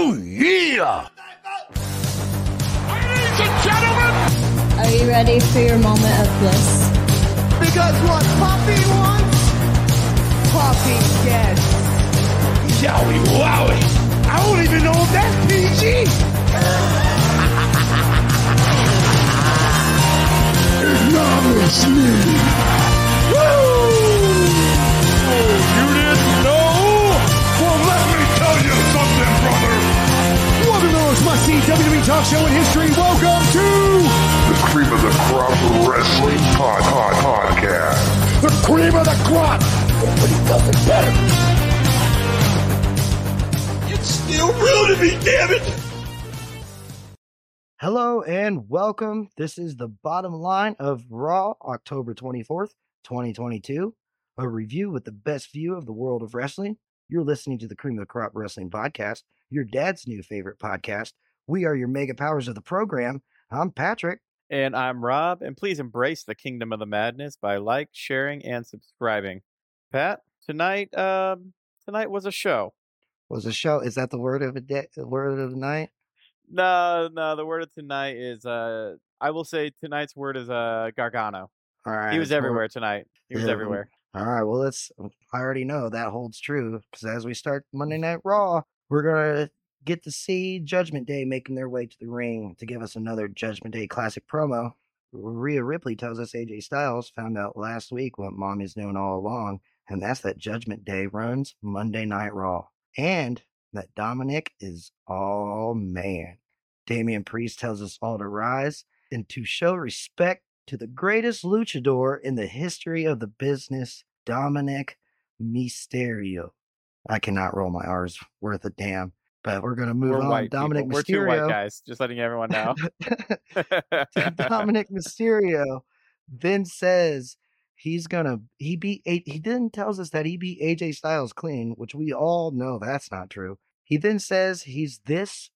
Oh, yeah! Ladies and gentlemen, Are you ready for your moment of bliss? Because what Poppy wants, Poppy gets. Yowie wowie! I don't even know if that's PG! Acknowledge me! Woo! Oh, you must-see WWE talk show in history. Welcome to the cream of the crop wrestling pod, pod, podcast. The cream of the crop! Nobody does it better! It's still real to me, damn it! Hello and welcome. This is the bottom line of Raw, October 24th, 2022. A review with the best view of the world of wrestling. You're listening to the Cream of the Crop Wrestling Podcast, your dad's new favorite podcast. We are your mega powers of the program. I'm Patrick. And I'm Rob, and please embrace the kingdom of the madness by like, sharing, and subscribing. Pat, tonight, um, tonight was a show. Was a show? Is that the word of the day? The word of the night? No, no, the word of tonight is uh I will say tonight's word is uh Gargano. All right. He was everywhere tonight. He was Yeah, everywhere. All right. Well, let's. I already know that holds true because as we start Monday Night Raw, we're gonna get to see Judgment Day making their way to the ring to give us another Judgment Day classic promo. Rhea Ripley tells us AJ Styles found out last week what Mommy's known all along, and that's that Judgment Day runs Monday Night Raw, and that Dominik is all man. Damian Priest tells us all to rise and to show respect to the greatest luchador in the history of the business, Dominik Mysterio. I cannot roll my R's worth a damn, but we're gonna move We're on. Dominik people. We're two white Mysterio. guys, just letting everyone know. Dominik Mysterio then says he's gonna he beat he then tells us that he beat AJ Styles clean, which we all know that's not true. He then says he's this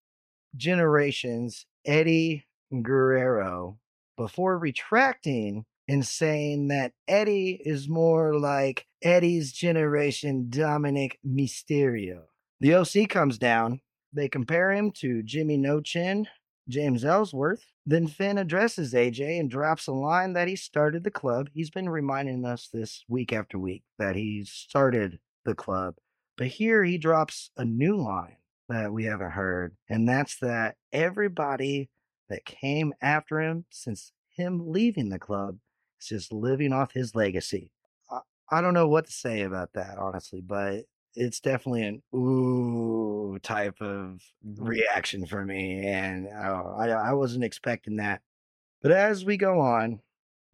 generation's Eddie Guerrero before retracting and saying that Eddie is more like Eddie's generation Dominik Mysterio. The OC comes down. They compare him to Jimmy No Chin, James Ellsworth. Then Finn addresses AJ and drops a line that he started the club. He's been reminding us this week after week that he started the club. But here he drops a new line that we haven't heard, and that's that everybody that came after him since him leaving the club is just living off his legacy. I, I don't know what to say about that, honestly, but it's definitely an ooh type of reaction for me, and uh, I, I wasn't expecting that. But as we go on,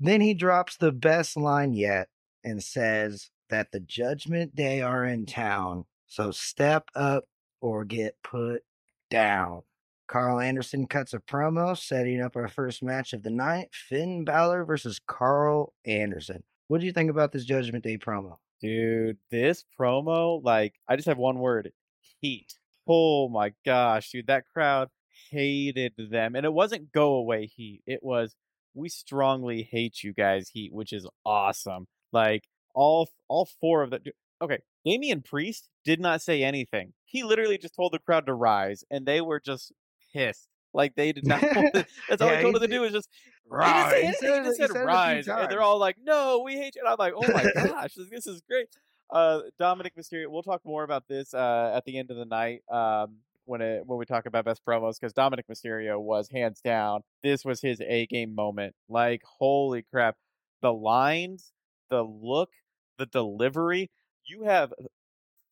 then he drops the best line yet and says that the Judgment Day are in town, so step up or get put down. Karl Anderson cuts a promo setting up our first match of the night Finn Balor versus Karl Anderson. What do you think about this Judgment Day promo? Dude, this promo, like, I just have one word heat. Oh my gosh, dude, that crowd hated them. And it wasn't go away heat, it was we strongly hate you guys heat, which is awesome. Like, all all four of them. Okay, Damian Priest did not say anything. He literally just told the crowd to rise, and they were just pissed. Like they did not. to- That's all Yeah, he told he them to do is just Rise. He He didn't say anything. He just said said it a few rise, and they're all like, "No, we hate you." And I'm like, "Oh my gosh, this, is great." Uh, Dominik Mysterio. We'll talk more about this uh, at the end of the night um, when it when we talk about best promos because Dominik Mysterio was hands down. This was his A game moment. Like, holy crap! The lines, the look, the delivery. You have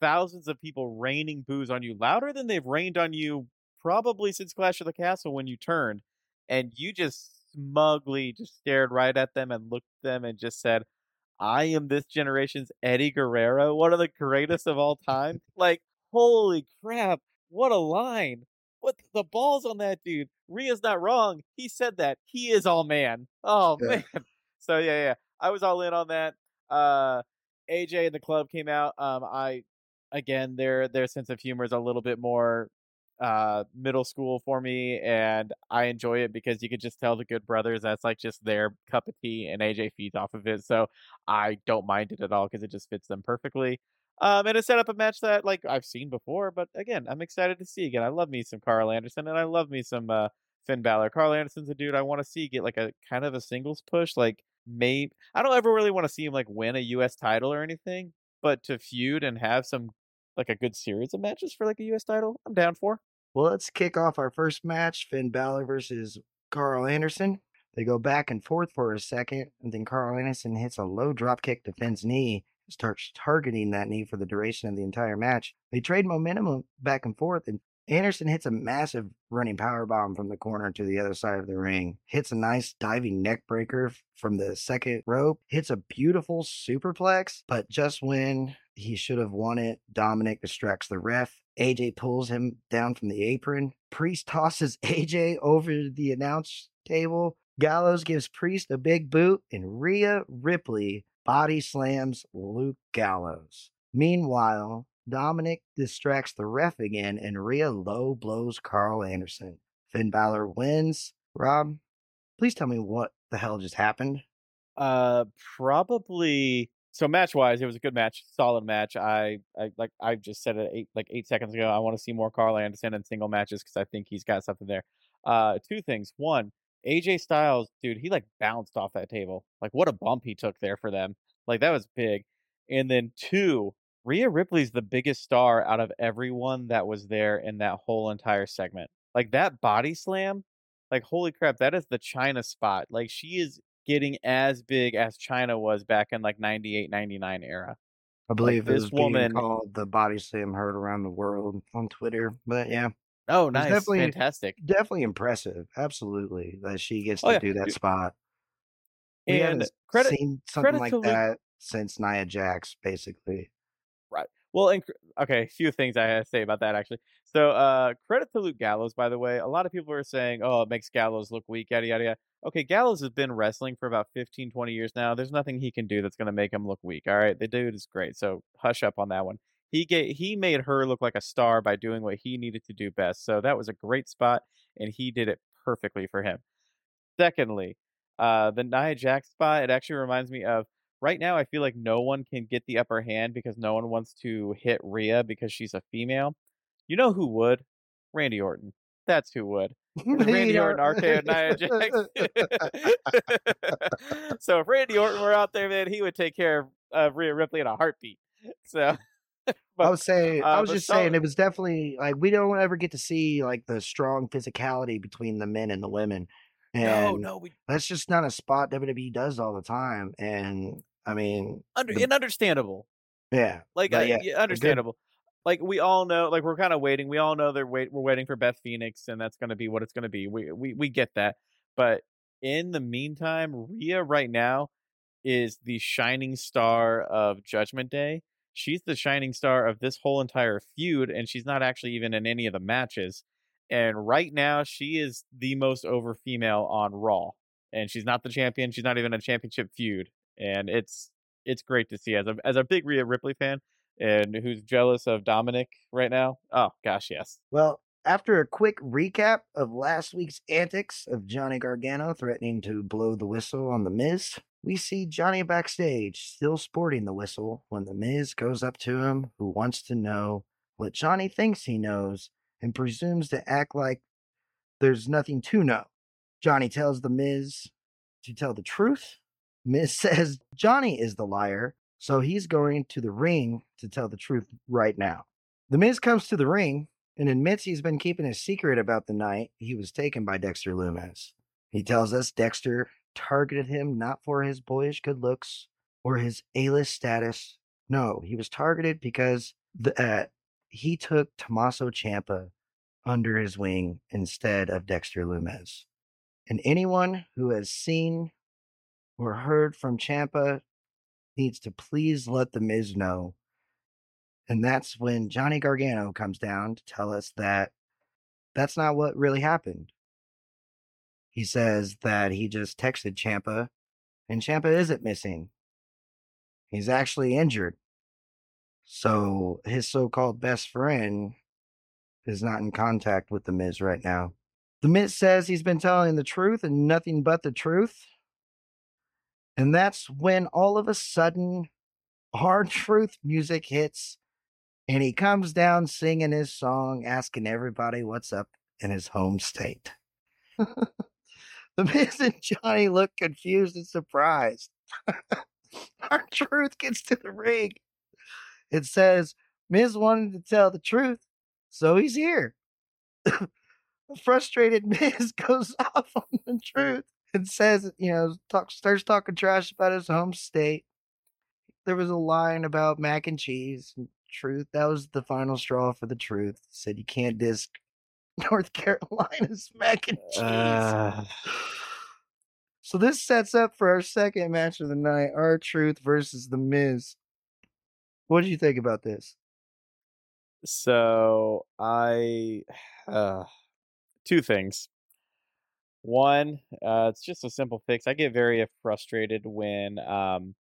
thousands of people raining boos on you, louder than they've rained on you probably since Clash of the Castle when you turned, and you just smugly just stared right at them and looked at them and just said, I am this generation's Eddie Guerrero, one of the greatest of all time. Like, holy crap, what a line. What the balls on that dude. Rhea's not wrong. He said that. He is all man. Oh Yeah. man. So yeah, yeah. I was all in on that. Uh AJ and the club came out. Um I again their their sense of humor is a little bit more uh middle school for me and I enjoy it because you could just tell the good brothers that's like just their cup of tea and AJ feeds off of it. So I don't mind it at all because it just fits them perfectly. Um, and it set up a match that like I've seen before, but again, I'm excited to see again. I love me some Karl Anderson, and I love me some uh, Finn Balor. Karl Anderson's a dude I want to see get like a kind of a singles push. Like, maybe I don't ever really want to see him like win a U.S. title or anything, but to feud and have some like a good series of matches for like a U.S. title, I'm down for. Well, let's kick off our first match Finn Balor versus Karl Anderson. They go back and forth for a second, and then Karl Anderson hits a low drop kick to Finn's knee starts targeting that knee for the duration of the entire match. They trade momentum back and forth, and Anderson hits a massive running power bomb from the corner to the other side of the ring, hits a nice diving neck breaker from the second rope, hits a beautiful superplex, but just when he should have won it, Dominik distracts the ref. AJ pulls him down from the apron. Priest tosses AJ over the announce table. Gallows gives Priest a big boot, and Rhea Ripley body slams Luke Gallows. Meanwhile, Dominik distracts the ref again, and Rhea low blows Karl Anderson. Finn Balor wins. Rob, please tell me what the hell just happened. Uh, probably. So match wise, it was a good match, solid match. I, I like I just said it eight like eight seconds ago. I want to see more Karl Anderson in single matches because I think he's got something there. Uh, two things. One, AJ Styles, dude, he like bounced off that table. Like what a bump he took there for them. Like that was big. And then two, Rhea Ripley's the biggest star out of everyone that was there in that whole entire segment. Like that body slam, like holy crap, that is the Chyna spot. Like she is getting as big as Chyna was back in like 98, 99 era. I believe Like, this woman- called the body slam heard around the world on Twitter. But yeah, Oh, nice. definitely- Fantastic. definitely impressive. Absolutely, that she gets Oh, to yeah. do that Dude, spot. We And haven't credit seen something like to Luke- that since Nia Jax, basically. Well, okay, a few things I have to say about that actually. So, uh, credit to Luke Gallows, by the way. A lot of people are saying, oh, it makes Gallows look weak, yada, yada, yada. Okay, Gallows has been wrestling for about 15, 20 years now. There's nothing he can do that's going to make him look weak. All right. The dude is great. So, hush up on that one. He gave, he made her look like a star by doing what he needed to do best. So, that was a great spot, and he did it perfectly for him. Secondly, uh, the Nia Jax spot, it actually reminds me of right now I feel like no one can get the upper hand because no one wants to hit Rhea because she's a female. You know who would? Randy Orton. That's who would. Randy Orton, RKO Nia Jax. so if Randy Orton were out there, man, he would take care of uh, Rhea Ripley in a heartbeat. So I was saying, I uh, was but just saying, it was definitely like we don't ever get to see like the strong physicality between the men and the women, and no, no, we that's just not a spot WWE does all the time. And I mean, under the- and understandable. yeah, Like, uh, yeah, yeah, good. understandable. Like we all know, like we're kind of waiting. We all know they're wait. We're waiting for Beth Phoenix, and that's going to be what it's going to be. We we we get that. But in the meantime, Rhea right now is the shining star of Judgment Day. She's the shining star of this whole entire feud, and she's not actually even in any of the matches. And right now, she is the most over female on Raw, and she's not the champion. She's not even a championship feud, and it's it's great to see as a as a big Rhea Ripley fan and who's jealous of Dominik right now. Oh gosh, yes. Well, after a quick recap of last week's antics of Johnny Gargano threatening to blow the whistle on The Miz, we see Johnny backstage still sporting the whistle when The Miz goes up to him, who wants to know what Johnny thinks he knows and presumes to act like there's nothing to know. Johnny tells The Miz to tell the truth. Miz says Johnny is the liar, so he's going to the ring to tell the truth right now. The Miz comes to the ring and admits he's been keeping a secret about the night he was taken by Dexter Lumis. He tells us Dexter targeted him not for his boyish good looks or his A-list status. No, he was targeted because the, uh, he took Tommaso Ciampa under his wing instead of Dexter Lumis. And anyone who has seen or heard from Ciampa needs to please let the Miz know and that's when Johnny Gargano comes down to tell us that that's not what really happened. He says that he just texted Ciampa, and Ciampa isn't missing. He's actually injured. So his so called best friend is not in contact with The Miz right now. The Miz says he's been telling the truth and nothing but the truth. And that's when all of a sudden Hard Truth music hits, and he comes down singing his song, asking everybody what's up in his home state. the Miz and Johnny look confused and surprised. R-Truth gets to the ring. It says Miz wanted to tell the truth, so he's here. the frustrated Miz goes off on the truth and says, you know, talk, starts talking trash about his home state. There was a line about mac and cheese. And truth, that was the final straw for the truth. Said you can't disc North Carolina's mac and cheese. Uh, so this sets up for our second match of the night: R-Truth versus the Miz. What do you think about this? so I uh, two things. One, uh, it's just a simple fix. I get very frustrated when um,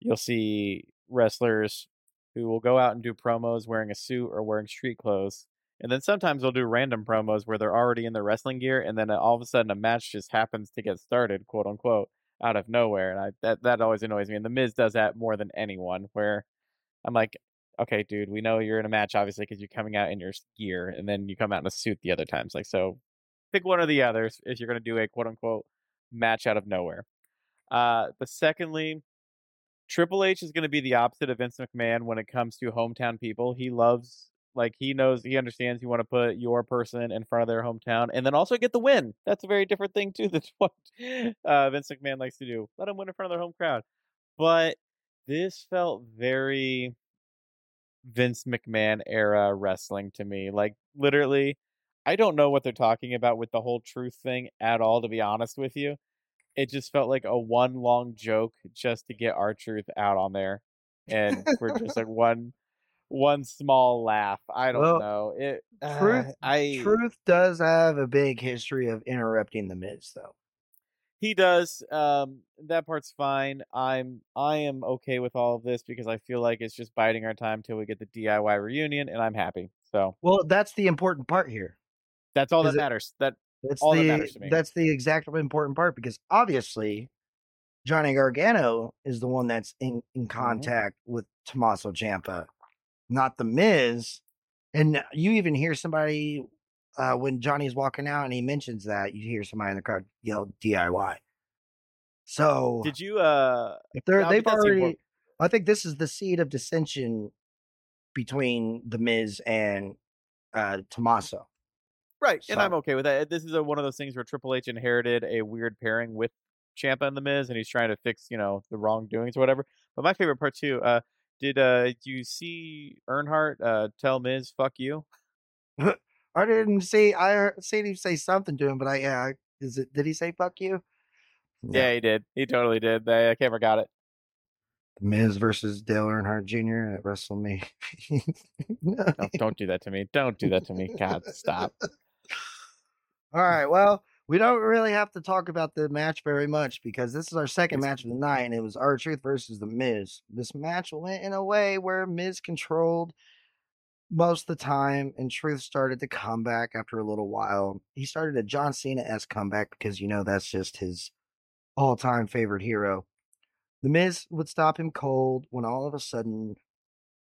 you'll see wrestlers who will go out and do promos wearing a suit or wearing street clothes. And then sometimes they'll do random promos where they're already in their wrestling gear, and then all of a sudden a match just happens to get started, quote unquote, out of nowhere. And I that that always annoys me. And the Miz does that more than anyone. Where I'm like, okay, dude, we know you're in a match obviously because you're coming out in your gear, and then you come out in a suit the other times. Like so, pick one or the other if you're gonna do a quote unquote match out of nowhere. Uh, but secondly, Triple H is going to be the opposite of Vince McMahon when it comes to hometown people. He loves, like, he knows, he understands you want to put your person in front of their hometown and then also get the win. That's a very different thing, too, than what uh, Vince McMahon likes to do. Let them win in front of their home crowd. But this felt very Vince McMahon era wrestling to me. Like, literally, I don't know what they're talking about with the whole truth thing at all, to be honest with you it just felt like a one long joke just to get R-Truth out on there and we're just like one one small laugh i don't Well, know it Truth, uh, i Truth does have a big history of interrupting the Miz, though. he does um that part's fine i'm i am okay with all of this because i feel like it's just biding our time till we get the diy reunion and i'm happy so Well, that's the important part here. That's all that it- matters that That's All that the matters to me. that's the exact important part because obviously Johnny Gargano is the one that's in, Mm-hmm. in contact with Tommaso Ciampa, not the Miz. And you even hear somebody uh, when Johnny's walking out and he mentions that you hear somebody in the crowd yell DIY. So did you uh if they're they've already, I think this is the seed of dissension between the Miz and uh, Tommaso. Right, and I'm okay with that. This is a, one of those things where Triple H inherited a weird pairing with Ciampa and The Miz, and he's trying to fix, you know, the wrongdoings or whatever. But my favorite part too, uh, did uh, you see Earnhardt uh, tell Miz "fuck you"? I didn't see. I seen him say something to him, but I yeah. Is it? Did he say "fuck you"? No. Yeah, he did. He totally did. The uh, camera got it. Miz versus Dale Earnhardt Jr. at WrestleMania. No, don't do that to me. Don't do that to me. God, stop. All right. Well, we don't really have to talk about the match very much because this is our second match of the night, and it was R-Truth versus the Miz. This match went in a way where Miz controlled most of the time, and Truth started to come back after a little while. He started a John Cena s comeback because you know that's just his all-time favorite hero. The Miz would stop him cold when all of a sudden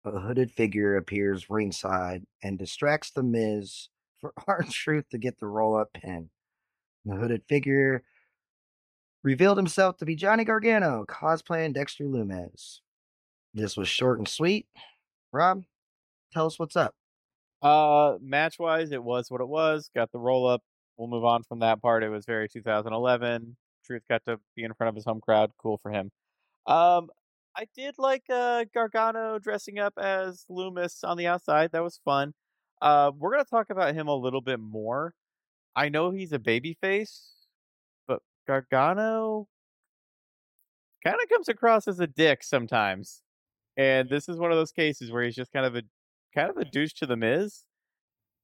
a hooded figure appears ringside and distracts the Miz for R-Truth to get the roll up pin. The hooded figure revealed himself to be Johnny Gargano, cosplaying Dexter Lumis. This was short and sweet. Rob, tell us what's up. Uh, match wise, it was what it was. Got the roll up. We'll move on from that part. It was very 2011. Truth got to be in front of his home crowd. Cool for him. Um, I did like uh Gargano dressing up as Lumis on the outside. That was fun. Uh, we're gonna talk about him a little bit more. I know he's a baby face, but Gargano kind of comes across as a dick sometimes. And this is one of those cases where he's just kind of a kind of a douche to the Miz.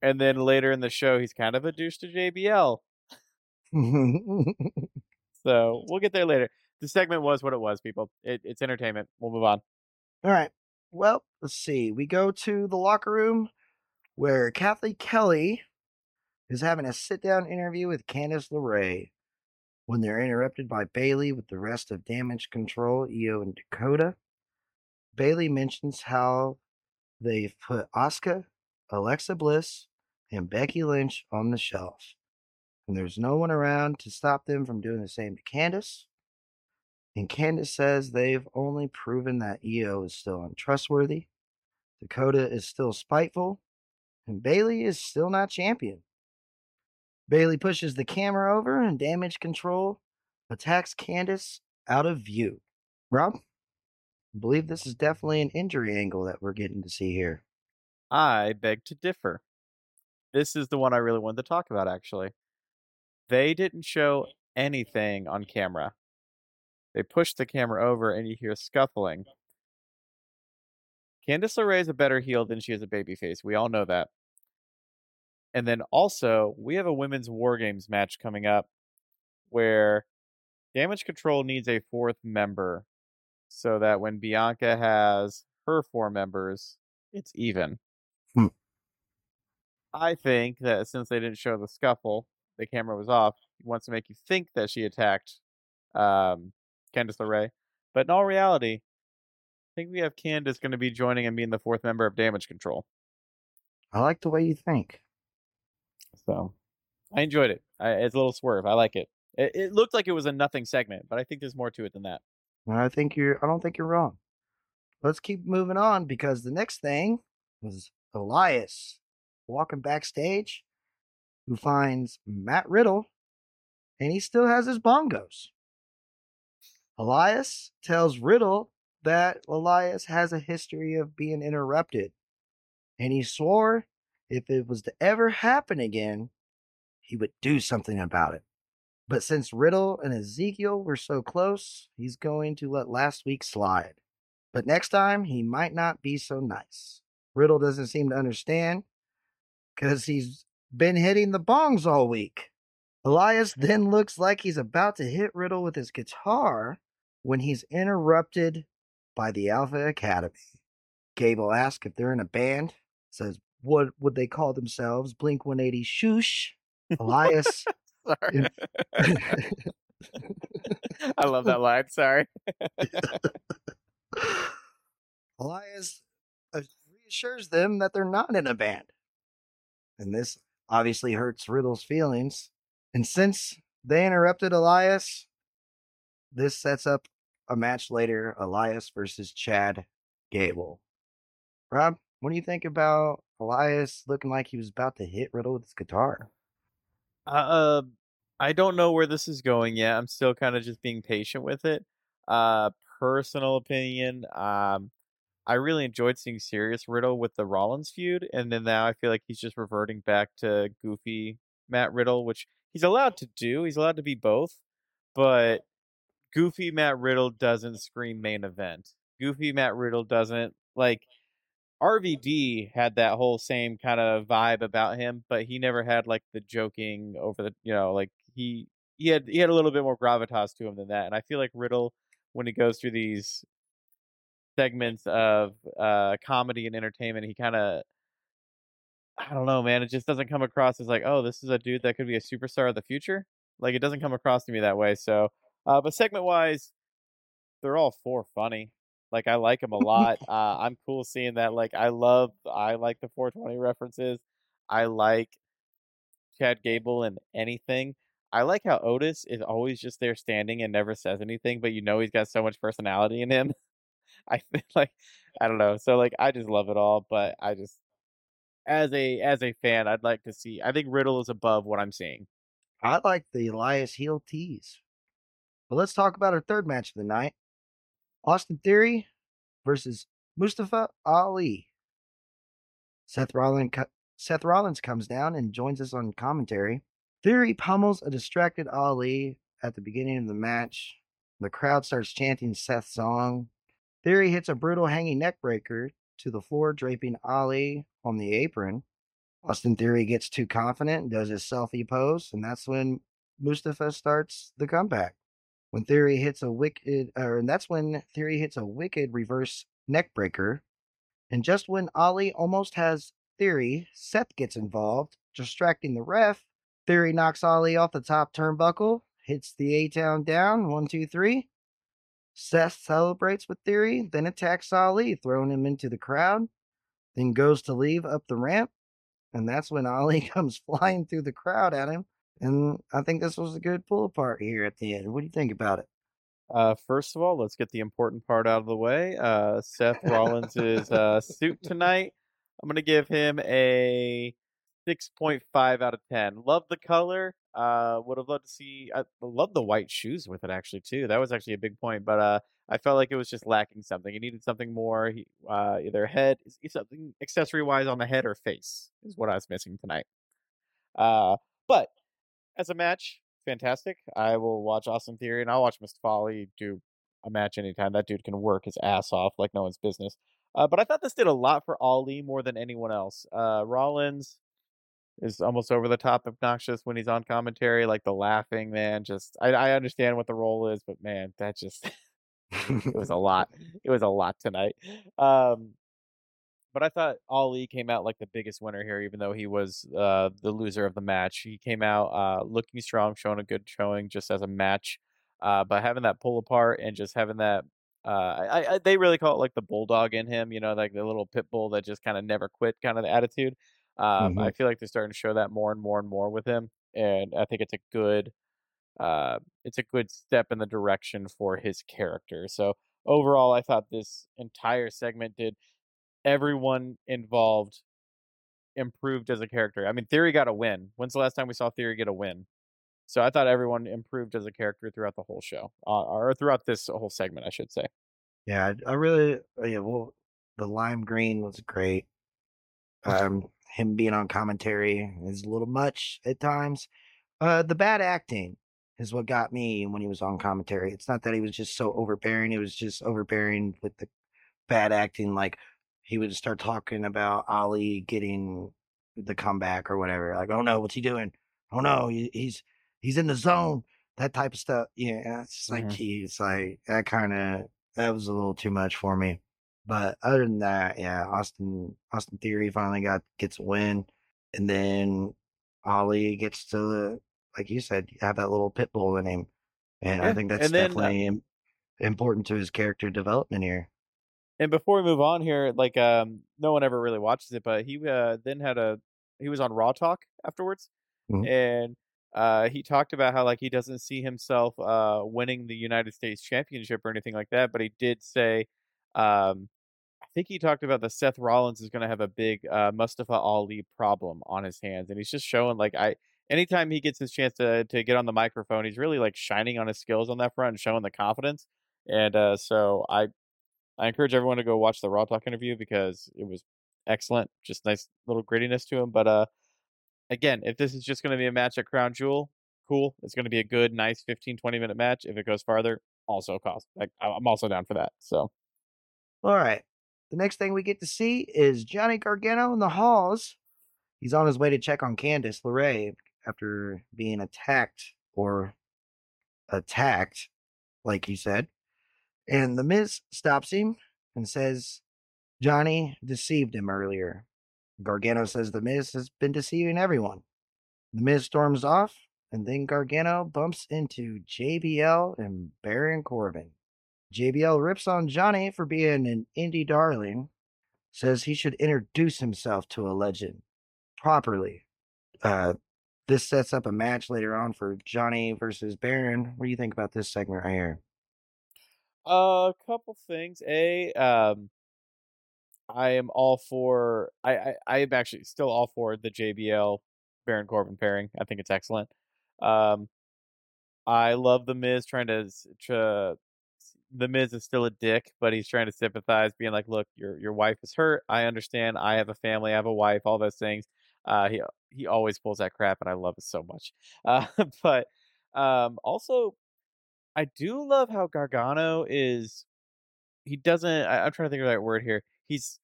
And then later in the show he's kind of a douche to JBL. So we'll get there later. The segment was what it was, people. It, it's entertainment. We'll move on. All right. Well, let's see. We go to the locker room where Cathy Kelly is having a sit down interview with Candice LeRae when they're interrupted by Bayley with the rest of Damage Control, IYO, and Dakota. Bayley mentions how they've put Asuka, Alexa Bliss, and Becky Lynch on the shelf. And there's no one around to stop them from doing the same to Candice. And Candice says they've only proven that IYO is still untrustworthy, Dakota is still spiteful, and Bayley is still not champion. Bayley pushes the camera over and damage control attacks Candice out of view. Rob, I believe this is definitely an injury angle that we're getting to see here. I beg to differ. This is the one I really wanted to talk about, actually. They didn't show anything on camera. They pushed the camera over and you hear scuffling. Candice LeRae is a better heel than she is a babyface. We all know that. And then also, we have a women's War Games match coming up where Damage Control needs a fourth member so that when Bianca has her four members, it's even. Hmm. I think that since they didn't show the scuffle, the camera was off, he wants to make you think that she attacked um, Candice LeRae. But in all reality, think we have Candice going to be joining and being the fourth member of Damage Control. I like the way you think. So I enjoyed it. I, it's a little swerve. I like it. it. It looked like it was a nothing segment, but I think there's more to it than that. I think you're I don't think you're wrong. Let's keep moving on because the next thing was Elias walking backstage who finds Matt Riddle and he still has his bongos. Elias tells Riddle that Elias has a history of being interrupted. And he swore if it was to ever happen again, he would do something about it. But since Riddle and Ezekiel were so close, he's going to let last week slide. But next time, he might not be so nice. Riddle doesn't seem to understand because he's been hitting the bongs all week. Elias then looks like he's about to hit Riddle with his guitar when he's interrupted by the Alpha Academy. Gable asks if they're in a band, says, What would they call themselves? Blink 180 Shoosh. Elias. Sorry. I love that line. Sorry. Elias uh, reassures them that they're not in a band. And this obviously hurts Riddle's feelings. And since they interrupted Elias, this sets up a match later Elias versus Chad Gable. Rob, what do you think about Elias looking like he was about to hit Riddle with his guitar? Uh, I don't know where this is going yet. I'm still kind of just being patient with it. Uh, personal opinion, um, I really enjoyed seeing Serious Riddle with the Rollins feud, and then now I feel like he's just reverting back to goofy Matt Riddle, which he's allowed to do. He's allowed to be both, but goofy Matt Riddle doesn't scream main event. Goofy Matt Riddle doesn't like RVD had that whole same kind of vibe about him, but he never had like the joking over the you know, like he he had he had a little bit more gravitas to him than that. And I feel like Riddle when he goes through these segments of uh comedy and entertainment, he kind of I don't know, man. It just doesn't come across as like, oh, this is a dude that could be a superstar of the future. Like it doesn't come across to me that way. So, uh, but segment wise, they're all four funny. Like I like them a lot. uh, I'm cool seeing that. Like I love, I like the 420 references. I like Chad Gable and anything. I like how Otis is always just there standing and never says anything, but you know he's got so much personality in him. I feel like I don't know. So like I just love it all, but I just as a as a fan, I'd like to see. I think Riddle is above what I'm seeing. I like the Elias heel tease. But let's talk about our third match of the night Austin Theory versus Mustafa Ali. Seth Rollins, Seth Rollins comes down and joins us on commentary. Theory pummels a distracted Ali at the beginning of the match. The crowd starts chanting Seth's song. Theory hits a brutal hanging neckbreaker to the floor, draping Ali on the apron. Austin Theory gets too confident and does his selfie pose, and that's when Mustafa starts the comeback. When Theory hits a wicked, or and that's when Theory hits a wicked reverse neckbreaker, and just when Ali almost has Theory, Seth gets involved, distracting the ref. Theory knocks Ali off the top turnbuckle, hits the A Town down, one, two, three. Seth celebrates with Theory, then attacks Ali, throwing him into the crowd, then goes to leave up the ramp. And that's when Ali comes flying through the crowd at him. And I think this was a good pull apart here at the end. What do you think about it? Uh, first of all, let's get the important part out of the way. Uh, Seth Rollins' uh, suit tonight. I'm gonna give him a 6.5 out of 10. Love the color. Uh, would have loved to see. I love the white shoes with it actually too. That was actually a big point, but uh, I felt like it was just lacking something. He needed something more. He, uh, either head, something accessory wise on the head or face is what I was missing tonight. Uh, but as a match, fantastic. I will watch Austin Theory and I'll watch Mustafa Ali do a match anytime. That dude can work his ass off like no one's business. Uh, but I thought this did a lot for Ali more than anyone else. Uh, Rollins is almost over the top obnoxious when he's on commentary, like the laughing man. Just I, I understand what the role is, but man, that just it was a lot. It was a lot tonight. Um, but I thought Ali came out like the biggest winner here, even though he was uh, the loser of the match. He came out uh, looking strong, showing a good showing just as a match. Uh, but having that pull apart and just having that, uh, I, I, they really call it like the bulldog in him, you know, like the little pit bull that just kind of never quit kind of attitude. Um, Mhm. I feel like they're starting to show that more and more and more with him, and I think it's a good, uh, it's a good step in the direction for his character. So overall, I thought this entire segment did everyone involved improved as a character. I mean, Theory got a win. When's the last time we saw Theory get a win? So I thought everyone improved as a character throughout the whole show, uh, or throughout this whole segment, I should say. Yeah, I, really, uh, yeah, well, the lime green was great. Um, him being on commentary is a little much at times. Uh, the bad acting is what got me when he was on commentary. It's not that he was just so overbearing; it was just overbearing with the bad acting. Like he would start talking about Ali getting the comeback or whatever. Like, oh no, what's he doing? Oh no, he, he's he's in the zone. That type of stuff. Yeah, it's like, Mhm. geez, like that kind of that was a little too much for me. But other than that, yeah, Austin Austin Theory finally got gets a win, and then Ali gets to, the like you said, have that little pit bull in him, and I think that's then, uh definitely im- important to his character development here. And before we move on here, like um, no one ever really watches it, but he uh, then had a he was on Raw Talk afterwards, Mhm. and uh, he talked about how like he doesn't see himself uh, winning the United States Championship or anything like that, but he did say, um, I think he talked about the Seth Rollins is going to have a big uh, Mustafa Ali problem on his hands, and he's just showing like I anytime he gets his chance to to get on the microphone, he's really like shining on his skills on that front and showing the confidence. And uh, so I I encourage everyone to go watch the Raw Talk interview because it was excellent. Just nice little grittiness to him. But uh, again, if this is just going to be a match at Crown Jewel, cool. It's going to be a good, nice 15, 20 minute match. If it goes farther, also cost. Like I'm also down for that. So All right. The next thing we get to see is Johnny Gargano in the halls. He's on his way to check on Candice LeRae after being attacked or attacked, like you said. And the Miz stops him and says Johnny deceived him earlier. Gargano says the Miz has been deceiving everyone. The Miz storms off, and then Gargano bumps into JBL and Baron Corbin. JBL rips on Johnny for being an indie darling, says he should introduce himself to a legend properly. Uh, this sets up a match later on for Johnny versus Baron. What do you think about this segment right here? A couple things. A um, I am all for. I, I I am actually still all for the JBL Baron Corbin pairing. I think it's excellent. Um, I love the Miz trying to. Tr- the Miz is still a dick, but he's trying to sympathize, being like, "Look, your your wife is hurt. I understand. I have a family. I have a wife. All those things." Uh, he he always pulls that crap, and I love it so much. Uh, but um, also, I do love how Gargano is. He doesn't. I, I'm trying to think of the right word here. He's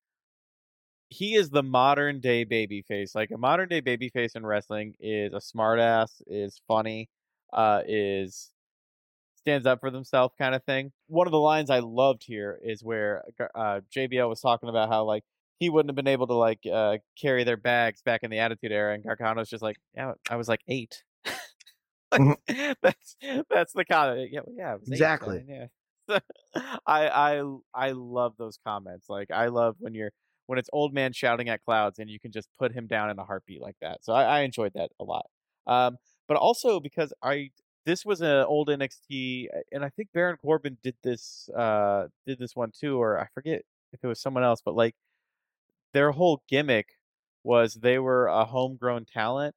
he is the modern day baby face. Like a modern day baby face in wrestling is a smartass, is funny, uh, is stands up for themselves kind of thing. One of the lines I loved here is where uh, JBL was talking about how like he wouldn't have been able to like uh, carry their bags back in the Attitude Era, and Gargano's just like, yeah, I was like eight. Like, that's that's the kind of yeah, yeah, eight, Exactly. yeah. I I I love those comments. Like I love when you're when it's old man shouting at clouds and you can just put him down in a heartbeat like that. So I, I enjoyed that a lot. Um, but also because I this was an old NXT, and I think Baron Corbin did this uh did this one too, or I forget if it was someone else, but like their whole gimmick was they were a homegrown talent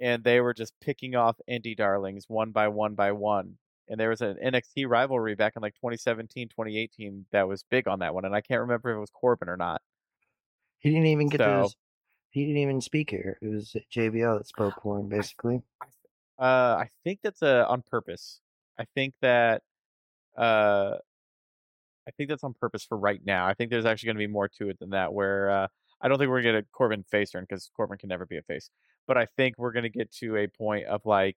and they were just picking off indie darlings one by one by one. And there was an NXT rivalry back in like 2017, 2018 that was big on that one. And I can't remember if it was Corbin or not. He didn't even get So- to. He didn't even speak here. It was JBL that spoke for him, basically. Uh, I think that's uh, on purpose. I think that uh, I think that's on purpose for right now. I think there's actually going to be more to it than that. Where uh, I don't think we're going to get a Corbin face turn because Corbin can never be a face. But I think we're going to get to a point of like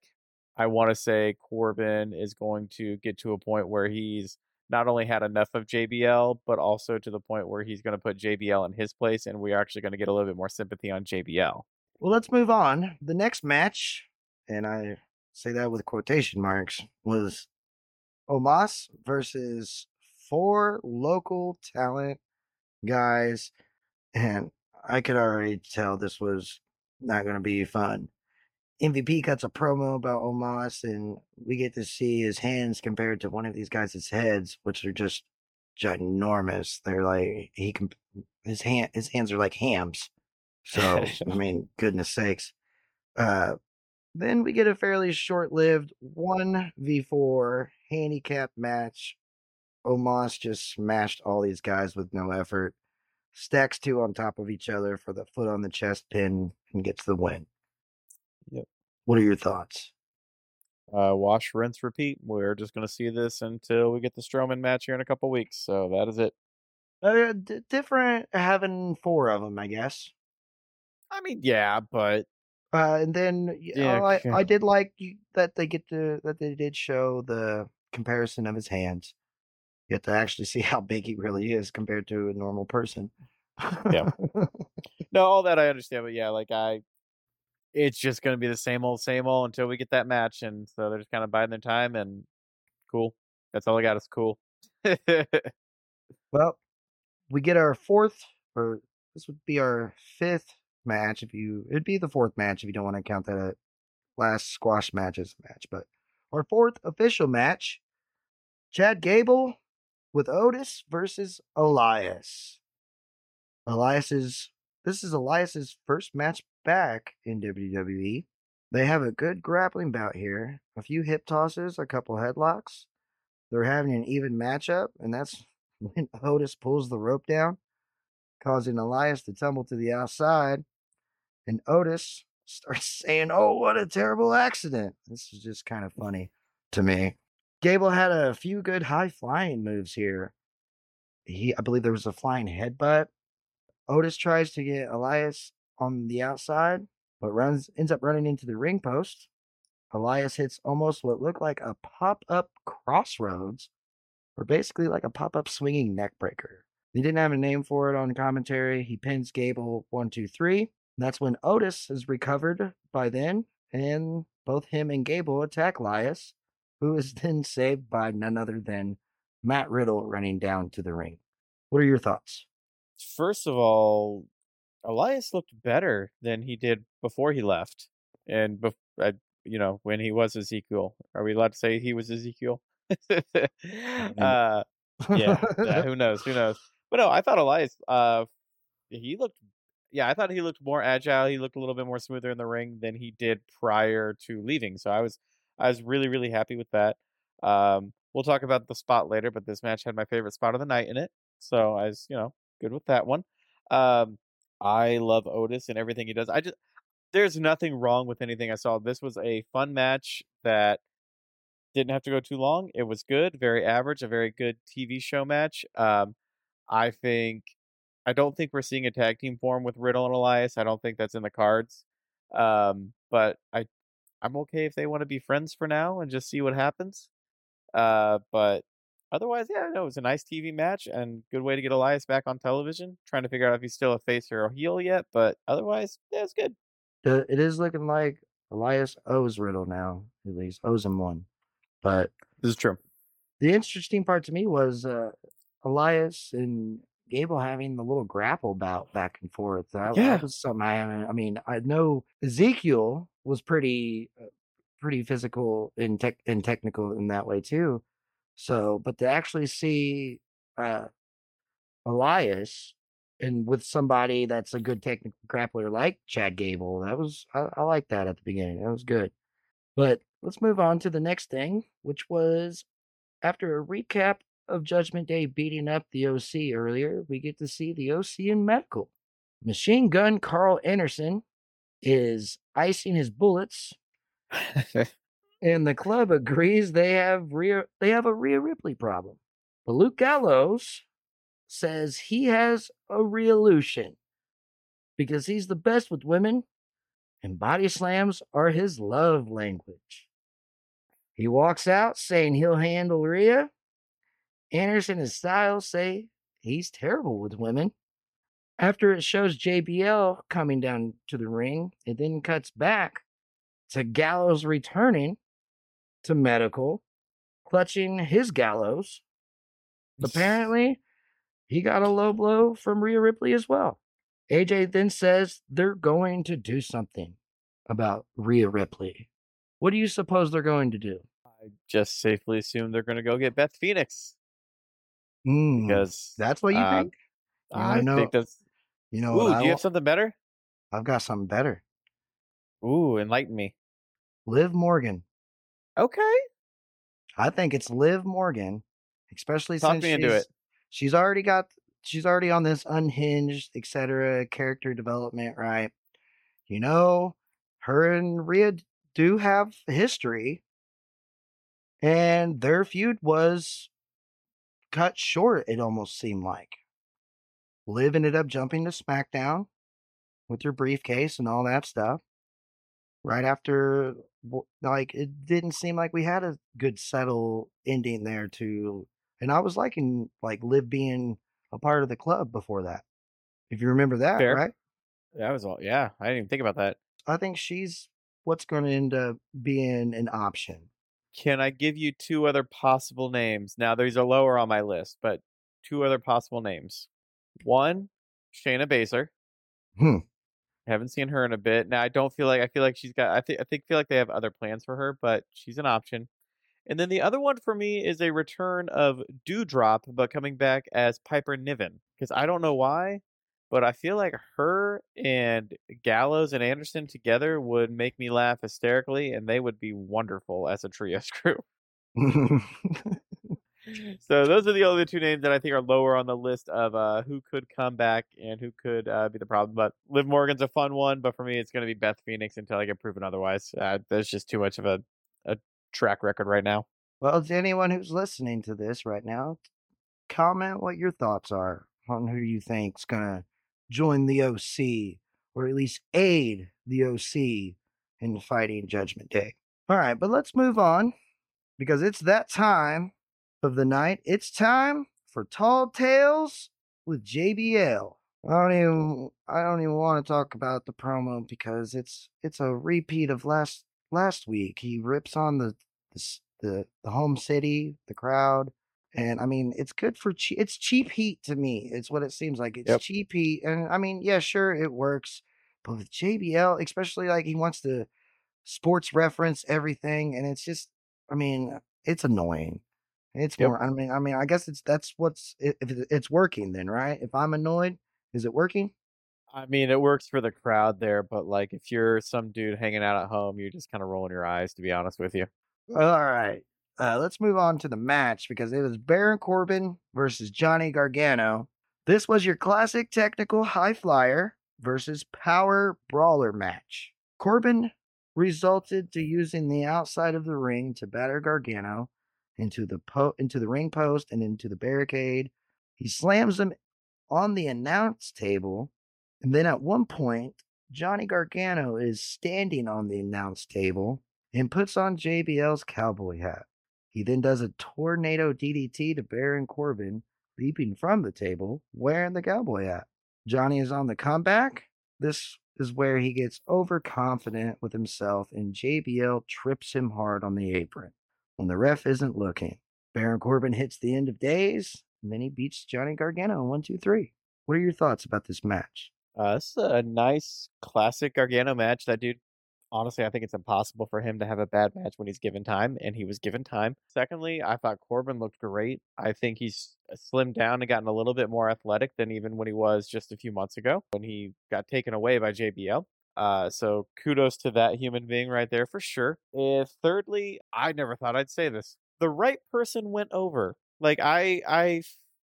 I want to say Corbin is going to get to a point where he's not only had enough of JBL, but also to the point where he's going to put JBL in his place, and we're actually going to get a little bit more sympathy on JBL. Well, let's move on. The next match, and I say that with quotation marks, was Omos versus four local talent guys. And I could already tell this was not going to be fun. MVP cuts a promo about Omos, and we get to see his hands compared to one of these guys' heads, which are just ginormous. They're like he can his hand his hands are like hams. So I mean, goodness sakes. Uh, then we get a fairly short-lived one v four handicap match. Omos just smashed all these guys with no effort. Stacks two on top of each other for the foot on the chest pin and gets the win. Yep. What are your thoughts? uh, wash, rinse, repeat. We're just going to see this until we get the Strowman match here in a couple weeks. So that is it. Uh, d- different having four of them, I guess. I mean, yeah, but Uh, and then Yeah, I. I did like that they get to that they did show the comparison of his hands. You get to actually see how big he really is compared to a normal person. Yeah. no, all that I understand. But yeah, like I, it's just going to be the same old, same old until we get that match. And so they're just kind of biding their time and cool. That's all I got. Is cool. well, we get our fourth, or this would be our fifth match. If you, it'd be the fourth match if you don't want to count that last squash matches match. But our fourth official match: Chad Gable with Otis versus Elias. Elias's this is Elias's first match back in WWE. They have a good grappling bout here. A few hip tosses, a couple headlocks. They're having an even matchup, and that's when Otis pulls the rope down, causing Elias to tumble to the outside. And Otis starts saying, Oh, what a terrible accident. This is just kind of funny to me. Gable had a few good high flying moves here. He, I believe there was a flying headbutt. Otis tries to get Elias on the outside, but runs ends up running into the ring post. Elias hits almost what looked like a pop up crossroads, or basically like a pop up swinging neck breaker. They didn't have a name for it on commentary. He pins Gable one, two, three. That's when Otis is recovered by then, and both him and Gable attack Elias, who is then saved by none other than Matt Riddle running down to the ring. What are your thoughts? First of all, Elias looked better than he did before he left, and bef- uh, you know when he was Ezekiel. Are we allowed to say he was Ezekiel? uh, yeah, uh, who knows? Who knows? But no, I thought Elias. Uh, he looked. Yeah, I thought he looked more agile. He looked a little bit more smoother in the ring than he did prior to leaving. So I was, I was really, really happy with that. Um, we'll talk about the spot later, but this match had my favorite spot of the night in it. So I was, you know, good with that one. Um, I love Otis and everything he does. I just, there's nothing wrong with anything I saw. This was a fun match that didn't have to go too long. It was good, very average, a very good TV show match. Um, I think I don't think we're seeing a tag team form with Riddle and Elias. I don't think that's in the cards. Um, but I I'm okay if they want to be friends for now and just see what happens. Uh, but otherwise, yeah, no, it was a nice TV match and good way to get Elias back on television. Trying to figure out if he's still a face or a heel yet, but otherwise, yeah, it's good. It is looking like Elias owes Riddle now, at least owes him one. But This is true. the interesting part to me was uh, Elias and Gable having the little grapple bout back and forth. That, Yeah. that was something I haven't. I mean, I know Ezekiel was pretty, uh, pretty physical and tech and technical in that way too. So, but to actually see uh, Elias and with somebody that's a good technical grappler like Chad Gable, that was I, I like that at the beginning. That was good. But let's move on to the next thing, which was after a recap of Judgment Day beating up the OC earlier, we get to see the OC in medical. Machine Gun Karl Anderson is icing his bullets, and the club agrees they have Rhea, they have a Rhea Ripley problem. But Luke Gallows says he has a Rheolution because he's the best with women, and body slams are his love language. He walks out saying he'll handle Rhea. Anderson and Styles say he's terrible with women. After it shows JBL coming down to the ring, it then cuts back to Gallows returning to medical, clutching his Gallows. Apparently, he got a low blow from Rhea Ripley as well. AJ then says they're going to do something about Rhea Ripley. What do you suppose they're going to do? I just safely assume they're going to go get Beth Phoenix Mm, because that's what you uh, think? Wanna I know- think that's. You know Ooh, do you have something better? I've got something better. Ooh, enlighten me. Liv Morgan. Okay, I think it's Liv Morgan, especially Talk since me into she's, it. she's already got she's already on this unhinged, etc. character development, right? You know, her and Rhea do have history, and their feud was cut short. It almost seemed like Liv ended up jumping to SmackDown with her briefcase and all that stuff. Right after, like, it didn't seem like we had a good settle ending there to, and I was liking like Liv being a part of the club before that. If you remember that, Fair. right? that was all. Yeah, I didn't even think about that. I think she's what's going to end up being an option. Can I give you two other possible names? Now, these are lower on my list, but two other possible names. One, Shayna Baszler. Hmm. Haven't seen her in a bit. Now, I don't feel like I feel like she's got. I think I think feel like they have other plans for her, but she's an option. And then the other one for me is a return of Doudrop, but coming back as Piper Niven. Because I don't know why, but I feel like her and Gallows and Anderson together would make me laugh hysterically, and they would be wonderful as a trio screw. So those are the only two names that I think are lower on the list of uh, who could come back and who could uh, be the problem. But Liv Morgan's a fun one, but for me, it's going to be Beth Phoenix until I get proven otherwise. Uh, there's just too much of a, a track record right now. well, to anyone who's listening to this right now, comment what your thoughts are on who you think's going to join the OC or at least aid the OC in fighting Judgment Day. All right, but let's move on because it's that time of the night. It's time for Tall Tales with JBL. I don't even I don't even want to talk about the promo because it's it's a repeat of last last week. He rips on the the the, the home city, the crowd, and I mean it's good for cheap. It's cheap heat to me. It's what it seems like. It's Yep. cheap heat, and I mean yeah, sure it works, but with JBL, especially like he wants to sports reference everything, and it's just I mean it's annoying. It's Yep. more. I mean, I mean, I guess it's that's what's if it's working then, right? If I'm annoyed, is it working? I mean, it works for the crowd there, but like if you're some dude hanging out at home, you're just kind of rolling your eyes, to be honest with you. All right. Uh, let's move on to the match because it was Baron Corbin versus Johnny Gargano. This was your classic technical high flyer versus power brawler match. Corbin resulted to using the outside of the ring to batter Gargano into the po- into the ring post and into the barricade. He slams him on the announce table, and then at one point, Johnny Gargano is standing on the announce table and puts on JBL's cowboy hat. He then does a tornado DDT to Baron Corbin, leaping from the table, wearing the cowboy hat. Johnny is on the comeback. This is where he gets overconfident with himself, and JBL trips him hard on the apron when the ref isn't looking. Baron Corbin hits the end of days, and then he beats Johnny Gargano in one, two, three. What are your thoughts about this match? Uh, this is a nice classic Gargano match. That dude, honestly, I think it's impossible for him to have a bad match when he's given time, and he was given time. Secondly, I thought Corbin looked great. I think he's uh, slimmed down and gotten a little bit more athletic than even when he was just a few months ago when he got taken away by JBL. Uh, so kudos to that human being right there for sure. And thirdly, I never thought I'd say this. The right person went over. Like I, I,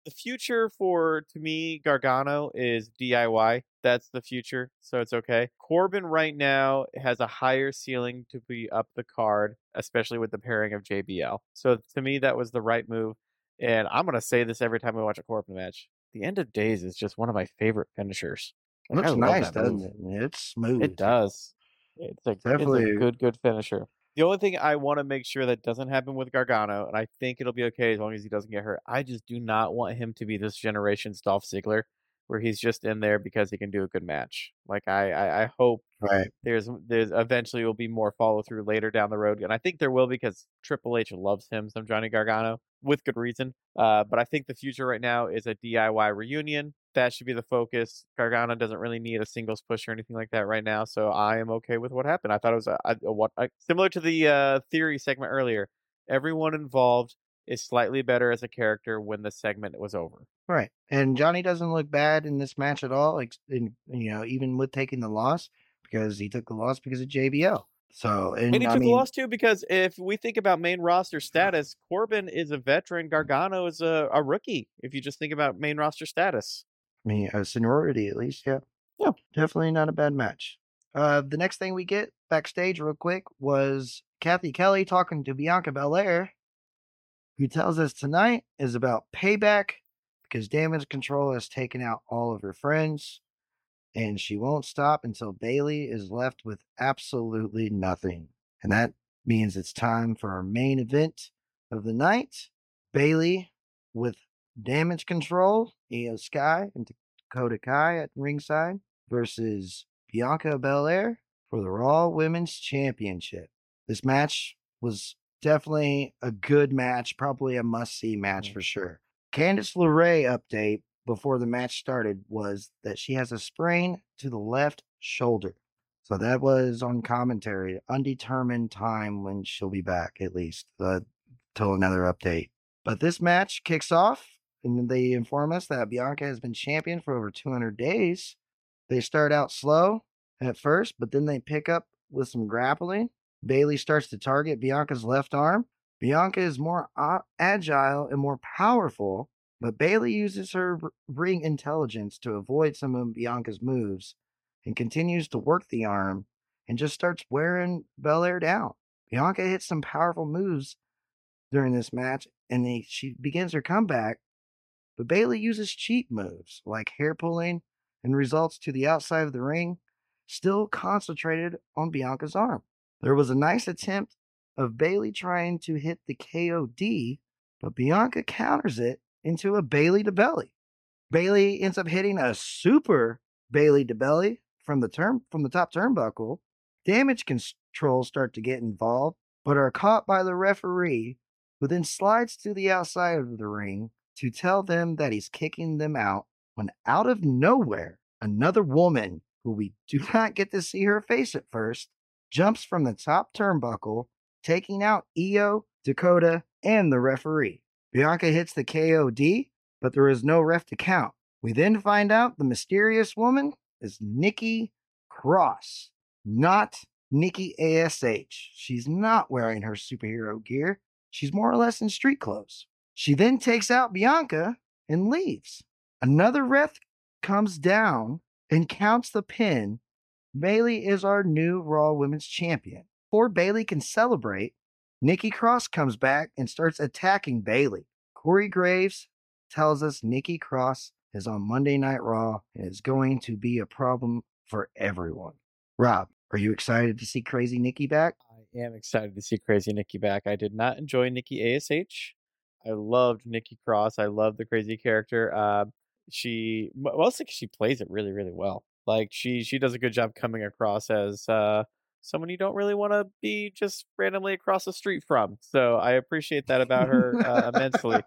the future for to me Gargano is DIY. That's the future, so it's okay. Corbin right now has a higher ceiling to be up the card, especially with the pairing of JBL. So to me, that was the right move. And I'm gonna say this every time we watch a Corbin match. The end of days is just one of my favorite finishers. Like, I Looks nice, doesn't move. it? It's smooth. It does. It's a, Definitely- it's a good, good finisher. The only thing I want to make sure that doesn't happen with Gargano, and I think it'll be okay as long as he doesn't get hurt. I just do not want him to be this generation's Dolph Ziggler, where he's just in there because he can do a good match. Like I, I, I hope Right. there's there's eventually will be more follow through later down the road, and I think there will because Triple H loves him some Johnny Gargano with good reason. Uh, but I think the future right now is a DIY reunion. That should be the focus. Gargano doesn't really need a singles push or anything like that right now, so I am okay with what happened. I thought it was a, a, a what a, similar to the uh, theory segment earlier. Everyone involved is slightly better as a character when the segment was over. Right. And Johnny doesn't look bad in this match at all. Like, in, you know, even with taking the loss because he took the loss because of JBL. So, and, And he I took mean, the loss too because if we think about main roster status, Corbin is a veteran, Gargano is a, a rookie. If you just think about main roster status, I mean, a seniority at least. Yeah. Yeah. Definitely not a bad match. Uh, the next thing we get backstage, real quick, was Cathy Kelly talking to Bianca Belair, who tells us tonight is about payback because damage control has taken out all of her friends, and she won't stop until Bayley is left with absolutely nothing. And that means it's time for our main event of the night Bayley with damage control, IYO Sky and Dakota Kai at ringside versus Bianca Belair for the Raw Women's Championship. This match was definitely a good match, probably a must see match for sure. Candice LeRae update before the match started was that she has a sprain to the left shoulder. So that was on commentary, undetermined time when she'll be back, at least, uh, till another update. But this match kicks off, and they inform us that Bianca has been champion for over 200 days. They start out slow at first, but then they pick up with some grappling. Bayley starts to target Bianca's left arm. Bianca is more agile and more powerful, but Bayley uses her ring intelligence to avoid some of Bianca's moves and continues to work the arm and just starts wearing Belair down. Bianca hits some powerful moves during this match and she begins her comeback, but Bayley uses cheap moves like hair pulling and results to the outside of the ring, still concentrated on Bianca's arm. There was a nice attempt of Bayley trying to hit the KOD, but Bianca counters it into a Bayley to belly. Bayley ends up hitting a super Bayley to belly from the turn from the top turnbuckle. Damage controls start to get involved, but are caught by the referee, who then slides to the outside of the ring to tell them that he's kicking them out. When out of nowhere, another woman, who we do not get to see her face at first, jumps from the top turnbuckle, taking out IYO, Dakota, and the referee. Bianca hits the KOD, but there is no ref to count. We then find out the mysterious woman is Nikki Cross, not Nikki ASH. She's not wearing her superhero gear. She's more or less in street clothes. She then takes out Bianca and leaves. Another ref comes down and counts the pin. Bayley is our new Raw Women's Champion. Before Bayley can celebrate, Nikki Cross comes back and starts attacking Bayley. Corey Graves tells us Nikki Cross is on Monday Night Raw and is going to be a problem for everyone. Rob, are you excited to see Crazy Nikki back? I am excited to see Crazy Nikki back. I did not enjoy Nikki ASH. I loved Nikki Cross. I love the crazy character. Uh, she mostly she plays it really, really well. Like she she does a good job coming across as uh, someone you don't really want to be just randomly across the street from. So I appreciate that about her uh, immensely.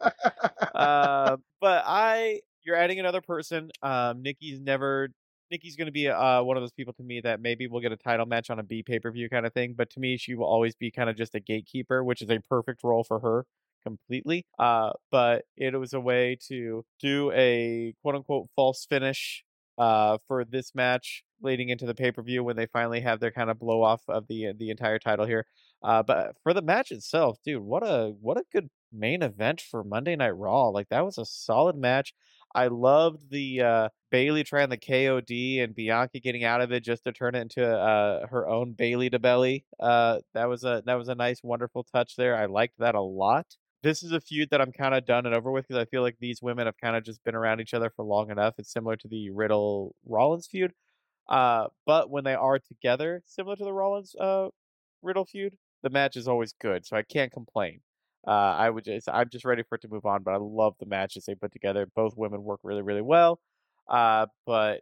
Uh, but I, you're adding another person. Um, Nikki's never. Nikki's going to be uh, one of those people to me that maybe we'll get a title match on a B pay per view kind of thing. But to me, she will always be kind of just a gatekeeper, which is a perfect role for her completely. Uh, but it was a way to do a quote unquote false finish uh, for this match leading into the pay per view when they finally have their kind of blow off of the the entire title here. Uh, but for the match itself, dude, what a what a good main event for Monday Night Raw. Like that was a solid match. I loved the uh, Bayley trying the KOD and Bianca getting out of it just to turn it into uh, her own Bayley to belly. Uh, that was a that was a nice, wonderful touch there. I liked that a lot. This is a feud that I'm kind of done and over with because I feel like these women have kind of just been around each other for long enough. It's similar to the Riddle Rollins feud, uh, but when they are together, similar to the Rollins uh, Riddle feud, the match is always good, so I can't complain. Uh, I would just, I'm just ready for it to move on, but I love the matches they put together. Both women work really, really well. Uh, but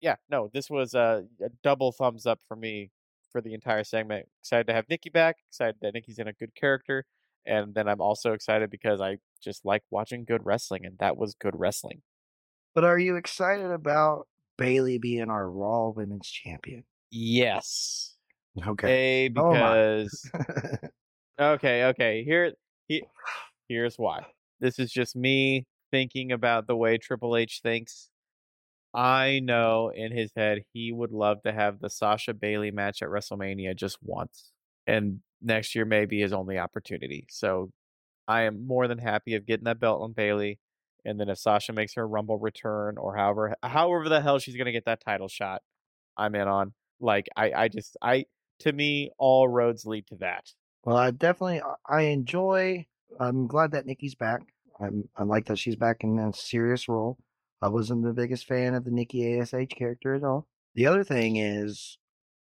yeah, no, this was a, a double thumbs up for me for the entire segment. Excited to have Nikki back. Excited that Nikki's in a good character, and then I'm also excited because I just like watching good wrestling, and that was good wrestling. But are you excited about Bayley being our Raw Women's Champion? Yes. Okay. A Oh because Okay, okay. Here, he, here's why. This is just me thinking about the way Triple H thinks. I know in his head he would love to have the Sasha Bayley match at WrestleMania just once, and next year may be his only opportunity. So I am more than happy of getting that belt on Bayley, and then if Sasha makes her Rumble return or however however the hell she's gonna get that title shot, I'm in on. Like I, I just I to me all roads lead to that. Well, I definitely I enjoy. I'm glad that Nikki's back. I'm I like that she's back in a serious role. I wasn't the biggest fan of the Nikki Ash character at all. The other thing is,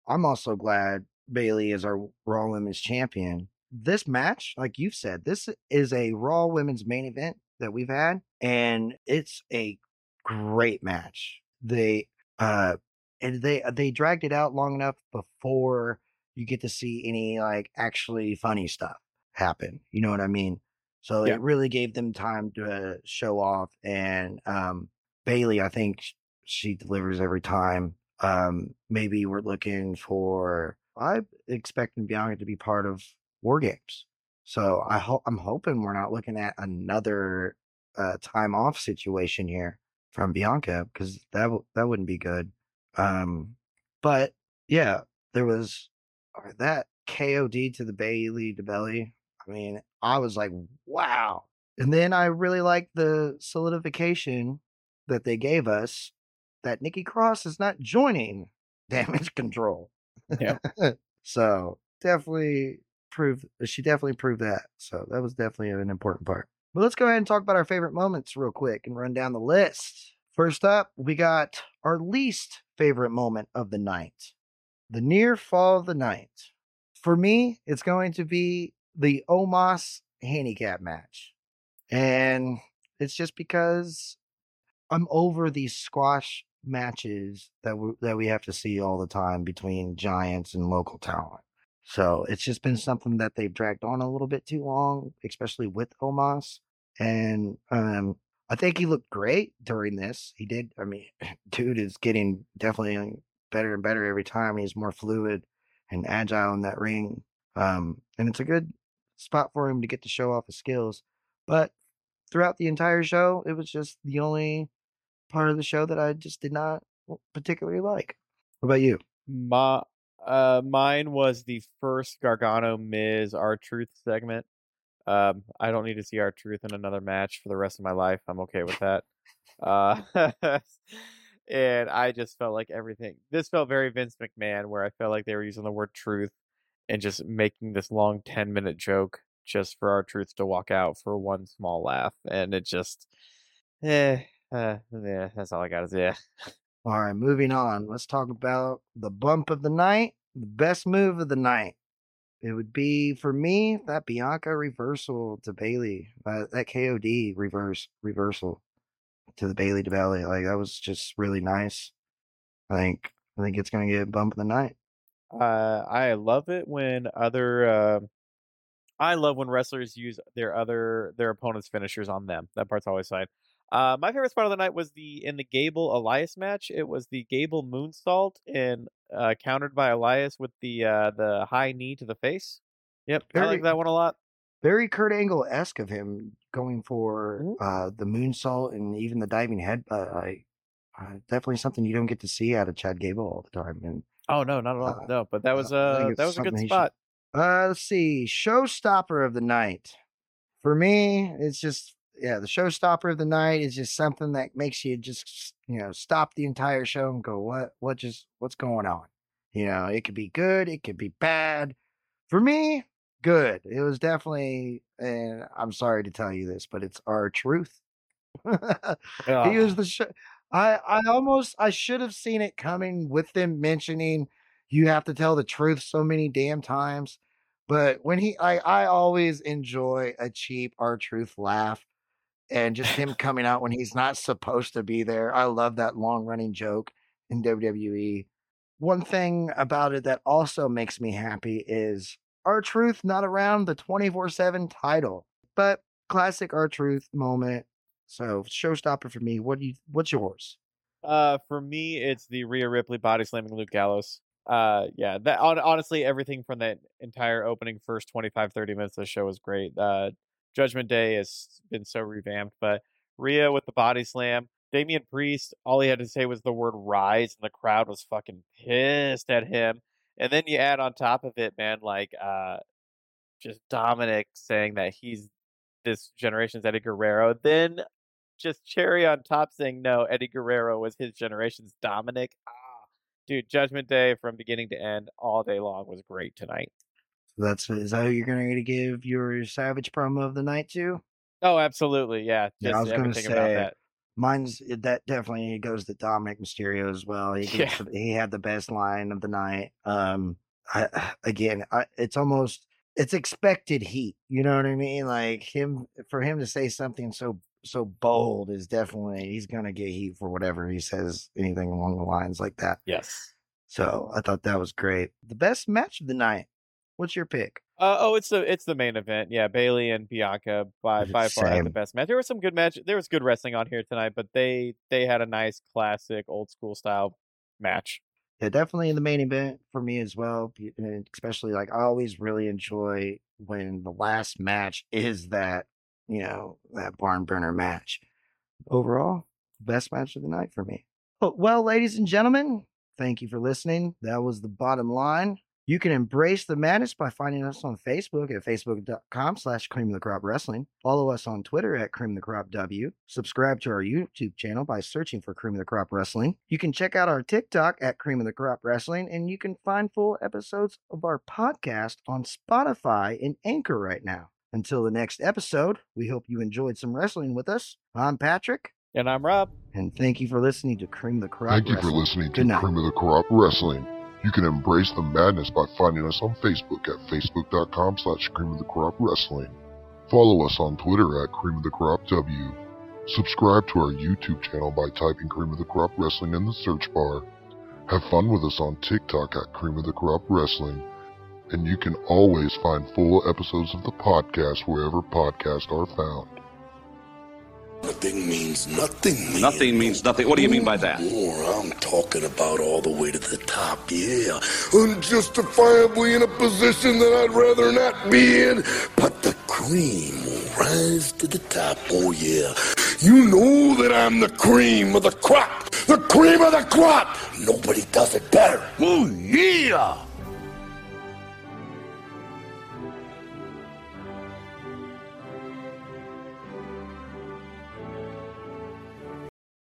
I'm also glad Bayley is our Raw Women's Champion. This match, like you've said, this is a Raw Women's main event that we've had, and it's a great match. They uh and they they dragged it out long enough before you get to see any like actually funny stuff happen. You know what I mean? So Yeah. it really gave them time to show off. And um, Bayley, I think she delivers every time. Um, maybe we're looking for. I'm expecting Bianca to be part of War Games. So I hope I'm hoping we're not looking at another uh, time off situation here from Bianca because that w- that wouldn't be good. Um, but yeah, there was uh, that KOD to the Bayley to belly. I mean, I was like, wow. And then I really liked the solidification that they gave us that Nikki Cross is not joining damage control. Yeah. so definitely proved she definitely proved that. So that was definitely an important part. But let's go ahead and talk about our favorite moments real quick and run down the list. First up, we got our least favorite moment of the night the near fall of the night. For me, it's going to be the Omos handicap match. And it's just because I'm over these squash matches that we, that we have to see all the time between giants and local talent. So it's just been something that they've dragged on a little bit too long, especially with Omos. And um, I think he looked great during this. He did. I mean, dude is getting definitely better and better every time. He's more fluid and agile in that ring. Um, and it's a good spot for him to get to show off his skills. But throughout the entire show, it was just the only part of the show that I just did not particularly like. What about you? My, uh, mine was the first Gargano Miz R-Truth segment. Um, I don't need to see R-Truth in another match for the rest of my life. I'm okay with that. Uh, and I just felt like everything. This felt very Vince McMahon, where I felt like they were using the word truth and just making this long 10 minute joke just for R-Truth to walk out for one small laugh. And it just, eh, uh, yeah, that's all I got to say. All right, moving on. Let's talk about the bump of the night, the best move of the night. It would be for me that Bianca reversal to Bayley, uh, that KOD reverse reversal to the Bayley to Bailey. Like that was just really nice. I think I think it's gonna get a bump of the night. Uh, I love it when other. Uh, I love when wrestlers use their other their opponent's finishers on them. That part's always fine. Uh, my favorite spot of the night was the in the Gable Elias match. It was the Gable moonsault and uh, countered by Elias with the uh, the high knee to the face. Yep, I like that one a lot. Very Kurt Angle esque of him going for Mhm. uh, the moonsault and even the diving head. Uh, I, uh, definitely something you don't get to see out of Chad Gable all the time. And Oh no, not at all. Uh, no, but that was uh, think uh that was a good should- spot. Uh, let's see. Showstopper of the night. For me, it's just yeah, the showstopper of the night is just something that makes you just you know stop the entire show and go, what what just what's going on? You know, it could be good, it could be bad. For me, good. It was definitely, and I'm sorry to tell you this, but it's R-Truth. he was ah. the show. I I almost I should have seen it coming with them mentioning you have to tell the truth so many damn times. But when he I I always enjoy a cheap R-Truth laugh and just him coming out when he's not supposed to be there. I love that long running joke in WWE. One thing about it that also makes me happy is R-Truth not around the 24/7 title. But classic R-Truth moment. So showstopper for me. What do you what's yours? Uh, for me, it's the Rhea Ripley body slamming Luke Gallows. Uh, yeah, that hon- honestly, everything from that entire opening first 25, 30 minutes of the show was great. Uh, Judgment Day has been so revamped, but Rhea with the body slam, Damian Priest, all he had to say was the word rise, and the crowd was fucking pissed at him. And then you add on top of it, man, like uh, just Dominik saying that he's this generation's Eddie Guerrero. Then just cherry on top saying no, Eddie Guerrero was his generation's Dominik. Ah, dude, Judgment Day from beginning to end all day long was great tonight. That's is that who you're going to give your Savage promo of the night to? Oh, absolutely, yeah. Yeah, I was gonna everything about say, that. Mine's eh, that definitely goes to Dominik Mysterio as well. He gets Yeah. he had the best line of the night. Um, I, again, I, it's almost it's expected heat. You know what I mean? Like him for him to say something so so bold is definitely he's gonna get heat for whatever he says. Anything along the lines like that. Yes. So I thought that was great. The best match of the night. What's your pick? Uh, oh, it's the it's the main event. Yeah, Bayley and Bianca by by the far had the best match. There was some good match. There was good wrestling on here tonight, but they they had a nice classic old school style match. Yeah, definitely in the main event for me as well. And especially like I always really enjoy when the last match is that, you know, that barn burner match. Overall, best match of the night for me. Well, ladies and gentlemen, thank you for listening. That was the bottom line. You can embrace the madness by finding us on Facebook at facebook.com slash cream the crop wrestling. Follow us on Twitter at cream the crop W. Subscribe to our YouTube channel by searching for cream of the crop wrestling. You can check out our TikTok at cream of the crop wrestling, and you can find full episodes of our podcast on Spotify and Anchor right now. Until the next episode, we hope you enjoyed some wrestling with us. I'm Patrick, And I'm Rob. and thank you for listening to Cream the Crop Thank you for listening to Good. Cream of the Crop Wrestling. You can embrace the madness by finding us on Facebook at facebook.com slash cream of the crop wrestling. Follow us on Twitter at cream of the crop W. Subscribe to our YouTube channel by typing cream of the crop wrestling in the search bar. Have fun with us on TikTok at cream of the crop wrestling. And you can always find full episodes of the podcast wherever podcasts are found. Nothing means nothing. Man. Nothing means nothing. What do you mean by that? More, I'm talking about all the way to the top, yeah. Unjustifiably in a position that I'd rather not be in, but the cream will rise to the top, oh yeah. You know that I'm the cream of the crop, the cream of the crop. Nobody does it better. Oh yeah.